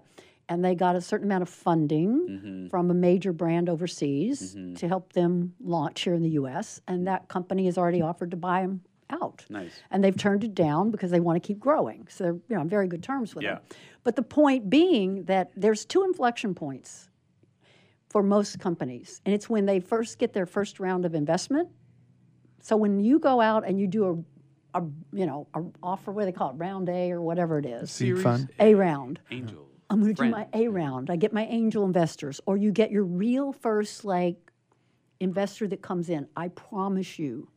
and they got a certain amount of funding Mm-hmm. from a major brand overseas to help them launch here in the U.S. And that company has already offered to buy them out. Nice. And they've turned it down because they want to keep growing. So they're, you know, on very good terms with Yeah. them. But the point being that there's two inflection points for most companies, and it's when they first get their first round of investment so when you go out and you do a, a you know, a offer, what do they call it, round A or whatever it is, Seed fund. A round. Angel. I'm going to do my A round. I get my angel investors, or you get your real first like investor that comes in. I promise you,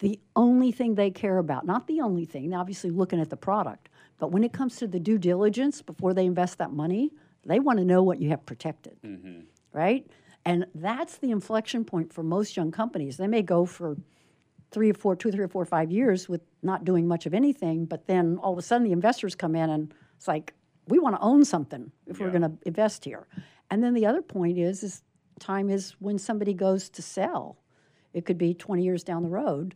the only thing they care about, not the only thing, obviously looking at the product, but when it comes to the due diligence before they invest that money, they want to know what you have protected, mm-hmm. right? And that's the inflection point for most young companies. They may go for three or four, two, three or four, five years with not doing much of anything, but then all of a sudden the investors come in and it's like, we want to own something if we're going to invest here. And then the other point is, is time is when somebody goes to sell. It could be 20 years down the road.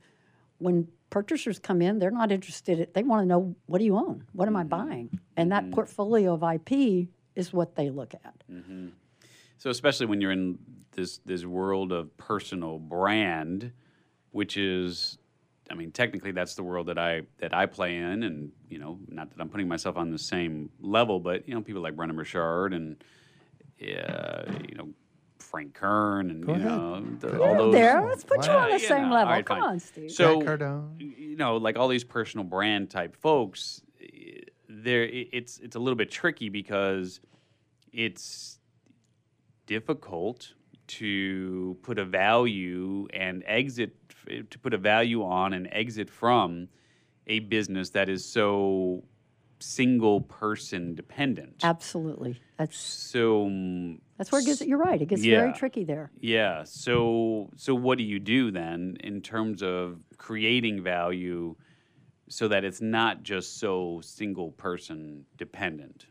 When purchasers come in, they're not interested. They want to know, what do you own? What am I mm-hmm. buying? And that mm-hmm. portfolio of IP is what they look at. Mm-hmm. So especially when you're in this this world of personal brand, which is, I mean, technically that's the world that I that I play in, and you know, not that I'm putting myself on the same level, but you know, people like Brendon Burchard and uh, you know Frank Kern and you know the, all those. There, let's put you on the you same know, level. all right, Come fine. on, Steve. So Cardone. you know, like all these personal brand type folks, there it's it's a little bit tricky because it's difficult to put a value and exit to put a value on and exit from a business that is so single person dependent. Absolutely. That's So mm, that's where it gets. You're right. It gets very tricky there. yeah. So so what do you do then in terms of creating value so that it's not just so single person dependent?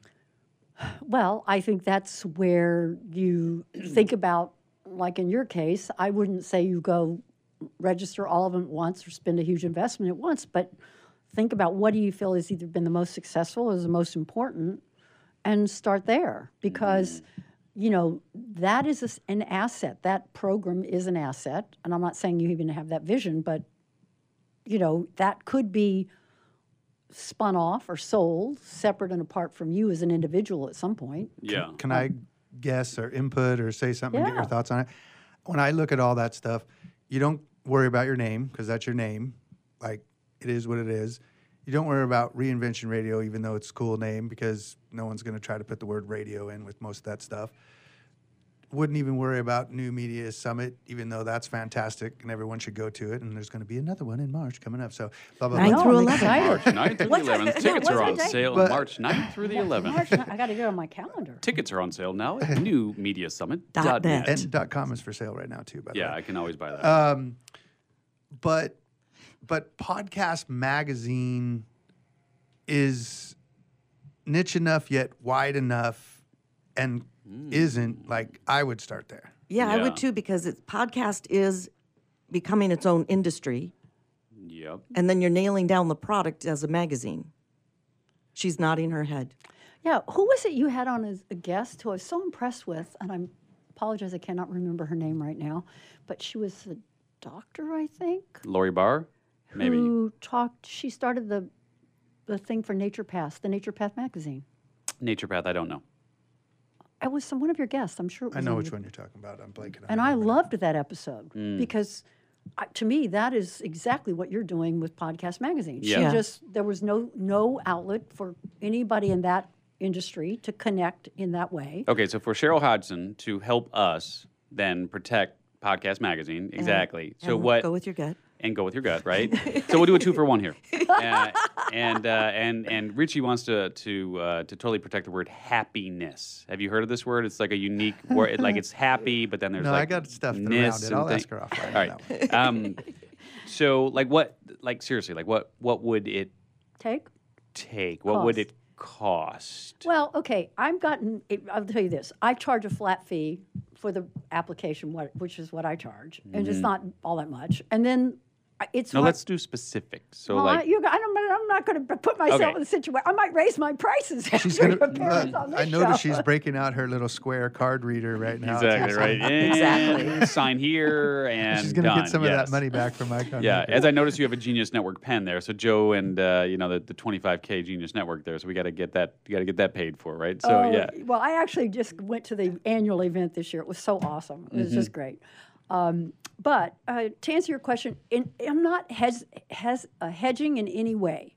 Well, I think that's where you think about, like in your case, I wouldn't say you go register all of them at once or spend a huge investment at once, but think about what do you feel has either been the most successful or the most important and start there because mm-hmm. you know that is a s an asset. That program is an asset. And i'm not saying you even have that vision but you know that could be spun off or sold separate and apart from you as an individual at some point. Yeah. Can I guess or input or say something and get your thoughts on it? When I look at all that stuff, you don't worry about your name because that's your name. Like it is what it is. You don't worry about reinvention radio, even though it's a cool name, because no one's going to try to put the word radio in with most of that stuff. Wouldn't even worry about New Media Summit, even though that's fantastic and everyone should go to it. And there's going to be another one in March coming up. So blah blah blah. know, through I'm 11. March 9th through the 11th. no, Tickets what's are on sale But- March 9th through the 11th. March, I got to get on my calendar. Tickets are on sale now at newmediasummit.net. Dot net. And dot com is for sale right now too. By the way. Yeah, I can always buy that. Um, but but podcast magazine is niche enough yet wide enough and hmm. isn't like I would start there. Yeah, I would too because it's podcast is becoming its own industry, Yep. and then you're nailing down the product as a magazine. She's nodding her head. Yeah, who was it you had on as a guest who I was so impressed with? And I apologize, I cannot remember her name right now, but she was a doctor, I think, Lori Barr, maybe. who talked. She started the the thing for Nature Path, the Nature Path magazine. Nature Path. I don't know. It was some, one of your guests. I'm sure. It I know which your- one you're talking about. I'm blanking And her I loved that episode Mm. because I, to me that is exactly what you're doing with podcast magazine. Yeah. She Yeah. just there was no no outlet for anybody in that industry to connect in that way. Okay, so for Cheryl Hodgson to help us then protect Podcast Magazine, exactly. so And what? Go with your gut. and go with your gut, right? so we'll do a two for one here. Uh, and uh, and and Richie wants to to uh, to totally protect the word happiness. Have you heard of this word? It's like a unique word. Like it's happy, but then there's No, like I got stuff around ness it. I'll thing- ask her offline. All on right. that. Um, so like what? Like seriously, like what? What would it Take. take? What would it cost? Well, okay, I've gotten. I'll tell you this: I charge a flat fee for the application, what, which is what I charge, and it's mm-hmm. not all that much. And then it's. No, what- let's do specifics. So Well, I, like, you're, I don't, I'm not going to put myself Okay. in a situation. I might raise my prices. She's gonna. uh, on this I notice she's breaking out her little square card reader right now. exactly too, so right. Exactly. Sign here and She's gonna get some of that money back from my company. Yeah, as I noticed, you have a Genius Network pen there. So Joe and uh, you know the, the 25k Genius Network there. So we got to get that. You got to get that paid for, right? So Oh, yeah. Well, I actually just went to the annual event this year. It was so awesome. It was just Mm-hmm. great. Um, but uh, to answer your question, in, I'm not hes, hes, uh, hedging in any way.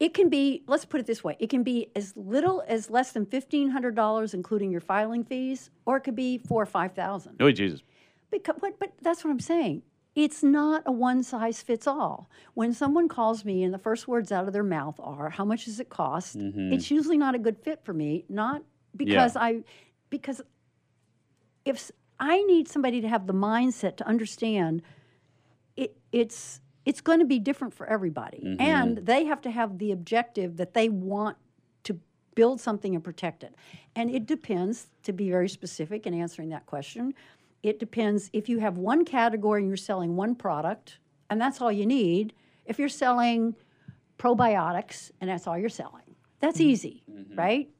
It can be, let's put it this way, it can be as little as less than $1,500, including your filing fees, or it could be four or 5000 Oh Jesus. because, but, but that's what I'm saying. It's not a one size fits all. When someone calls me and the first words out of their mouth are, "How much does it cost?" It's usually not a good fit for me. Not because I, because if I need somebody to have the mindset to understand, it, it's it's going to be different for everybody, mm-hmm. and they have to have the objective that they want to build something and protect it. And it depends, to be very specific in answering that question, it depends if you have one category and you're selling one product, and that's all you need. If you're selling probiotics and that's all you're selling, that's mm-hmm. easy, mm-hmm. right?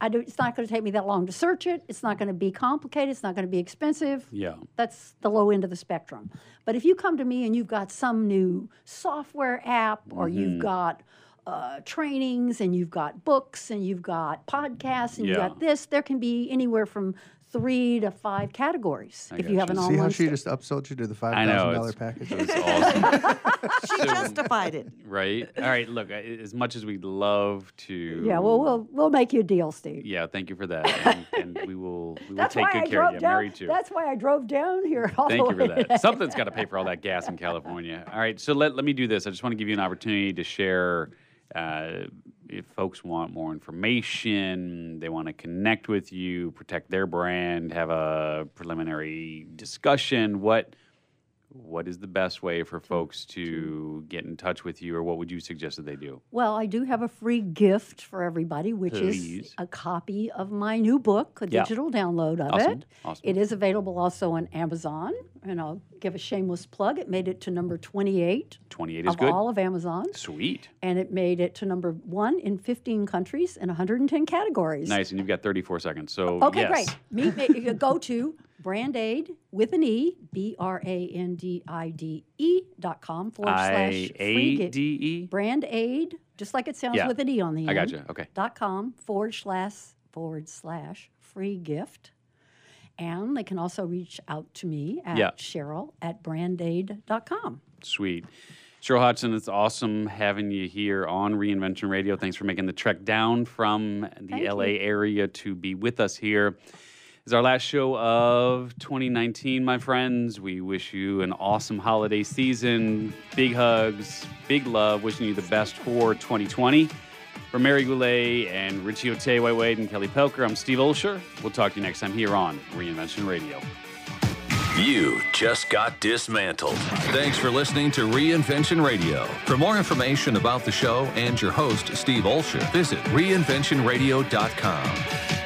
I do, it's not going to take me that long to search it. It's not going to be complicated. It's not going to be expensive. Yeah. That's the low end of the spectrum. But if you come to me and you've got some new software app, or Mm-hmm. you've got uh, trainings, and you've got books, and you've got podcasts, and you've got this, there can be anywhere from three to five categories if you have an See how she sta- just upsold you to the five I know. thousand dollar It's, package? it's awesome, She justified it. right? All right. Look, as much as we'd love to. yeah, well, we'll we'll make you a deal, Steve. Yeah. Thank you for that, and, and we will we will That's take good I care of drove you. down. Married too. That's why I drove down here. All Thank the you for that. today. Something's got to pay for all that gas in California. All right, so let, let me do this. I just want to give you an opportunity to share. Uh, if folks want more information, they want to connect with you, protect their brand, have a preliminary discussion. What what is the best way for folks to get in touch with you, or what would you suggest that they do? Well, I do have a free gift for everybody, which Please. is a copy of my new book, a Yeah. digital download of Awesome, it. awesome. It is available also on Amazon, and I'll give a shameless plug. It made it to number 28 Twenty eight is of good. all of Amazon, Sweet, and it made it to number one in 15 countries and 110 categories. nice, and you've got thirty four seconds. So Okay, yes. great. Me, me- you go to Brand Aid with an E, B R A N D I D E dot com forward slash free gift. Brand Aid, just like it sounds Yeah, with an E on the end. I gotcha. Okay. Dot com forward slash forward slash free gift. And they can also reach out to me at Yeah. Cheryl at brandaide.com. Sweet. Cheryl Hodgson, it's awesome having you here on Reinvention Radio. Thanks for making the trek down from the Thank LA you. area to be with us here. It's our last show of 2019, my friends. We wish you an awesome holiday season. Big hugs, big love. Wishing you the best for 2020. For Mary Goulet and Richie Ote, White Wade, and Kelly Pelker, I'm Steve Olsher. We'll talk to you next time here on Reinvention Radio. You just got dismantled. Thanks for listening to Reinvention Radio. For more information about the show and your host, Steve Olsher, visit reinventionradio.com.